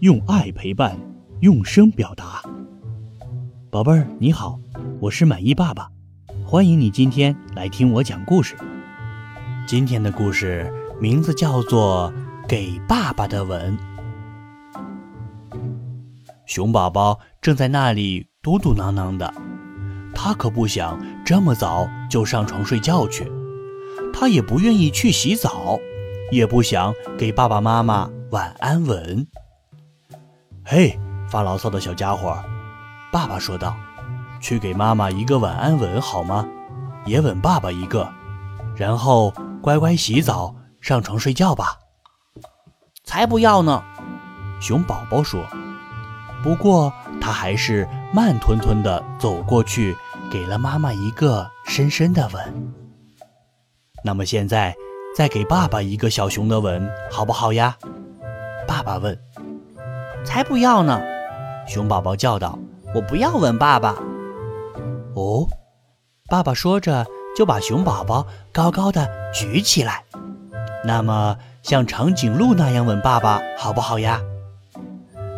用爱陪伴，用声表达。宝贝儿，你好，我是满意爸爸，欢迎你今天来听我讲故事。今天的故事名字叫做《给爸爸的吻》。熊宝宝正在那里嘟嘟囔囔的，他可不想这么早就上床睡觉去，他也不愿意去洗澡，也不想给爸爸妈妈晚安吻。嘿，发牢骚的小家伙，爸爸说道：“去给妈妈一个晚安吻好吗？也吻爸爸一个，然后乖乖洗澡，上床睡觉吧。”才不要呢！熊宝宝说。不过他还是慢吞吞地走过去，给了妈妈一个深深的吻。那么现在再给爸爸一个小熊的吻，好不好呀？爸爸问。才不要呢！熊宝宝叫道：“我不要吻爸爸。”哦，爸爸说着就把熊宝宝高高的举起来。那么像长颈鹿那样吻爸爸，好不好呀？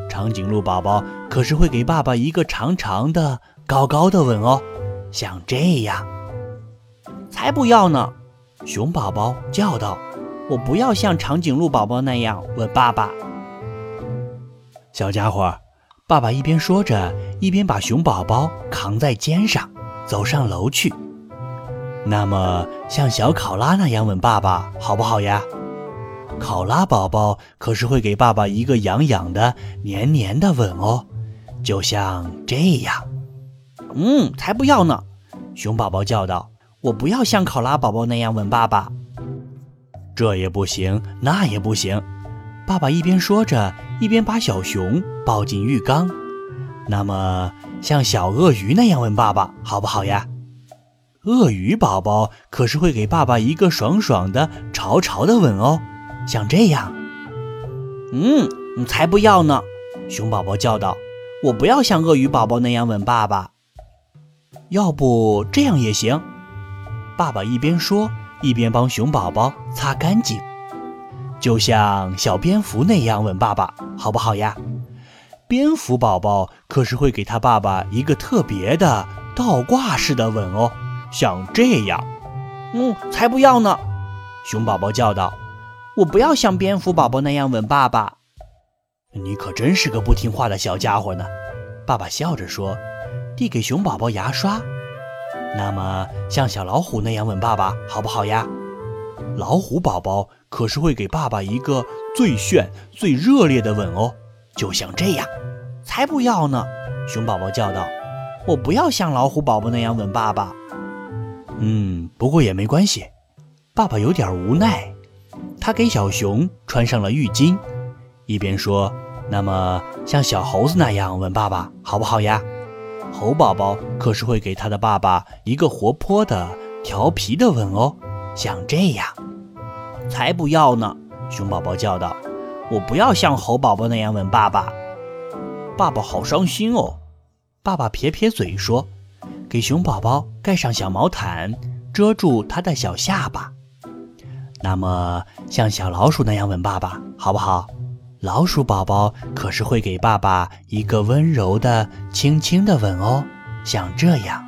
长颈鹿宝宝可是会给爸爸一个长长的、高高的吻哦，像这样。才不要呢！熊宝宝叫道：“我不要像长颈鹿宝宝那样吻爸爸。”小家伙，爸爸一边说着，一边把熊宝宝扛在肩上，走上楼去。那么，像小考拉那样吻爸爸，好不好呀？考拉宝宝可是会给爸爸一个痒痒的、黏黏的吻哦，就像这样。嗯，才不要呢！熊宝宝叫道：“我不要像考拉宝宝那样吻爸爸。”这也不行，那也不行。爸爸一边说着，一边把小熊抱进浴缸。那么，像小鳄鱼那样吻爸爸，好不好呀？鳄鱼宝宝可是会给爸爸一个爽爽的、潮潮的吻哦。像这样，嗯，才不要呢！熊宝宝叫道：“我不要像鳄鱼宝宝那样吻爸爸。”要不这样也行。爸爸一边说，一边帮熊宝宝擦干净，就像小蝙蝠那样吻爸爸，好不好呀？蝙蝠宝宝可是会给他爸爸一个特别的倒挂式的吻哦，像这样。嗯，才不要呢！熊宝宝叫道。我不要像蝙蝠宝宝那样吻爸爸。你可真是个不听话的小家伙呢！爸爸笑着说，递给熊宝宝牙刷。那么像小老虎那样吻爸爸，好不好呀？老虎宝宝可是会给爸爸一个最炫、最热烈的吻哦，就像这样。才不要呢！熊宝宝叫道：“我不要像老虎宝宝那样吻爸爸。”嗯，不过也没关系。爸爸有点无奈。他给小熊穿上了浴巾，一边说：“那么像小猴子那样吻爸爸，好不好呀？”猴宝宝可是会给他的爸爸一个活泼的、调皮的吻哦，像这样。才不要呢！熊宝宝叫道：“我不要像猴宝宝那样吻爸爸。”爸爸好伤心哦。爸爸撇撇嘴说：“给熊宝宝盖上小毛毯，遮住他的小下巴。”那么，像小老鼠那样吻爸爸，好不好？老鼠宝宝可是会给爸爸一个温柔的、轻轻的吻哦，像这样。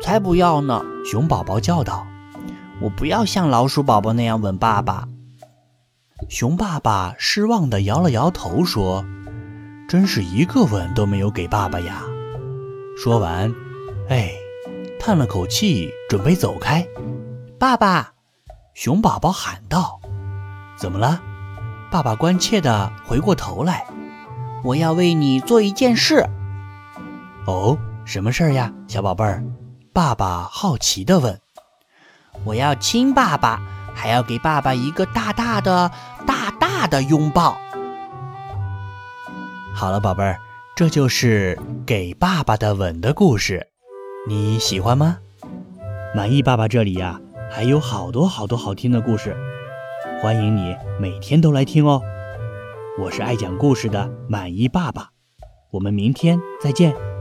才不要呢！熊宝宝叫道：“我不要像老鼠宝宝那样吻爸爸。”熊爸爸失望地摇了摇头说：“真是一个吻都没有给爸爸呀。”说完，哎，叹了口气，准备走开。爸爸。熊宝宝喊道：“怎么了？”爸爸关切地回过头来：“我要为你做一件事。”“哦，什么事儿呀，小宝贝儿？”爸爸好奇地问。“我要亲爸爸，还要给爸爸一个大大的、大大的拥抱。”好了，宝贝儿，这就是给爸爸的吻的故事，你喜欢吗？满意爸爸这里呀。还有好多好多好听的故事，欢迎你每天都来听哦。我是爱讲故事的满意爸爸，我们明天再见。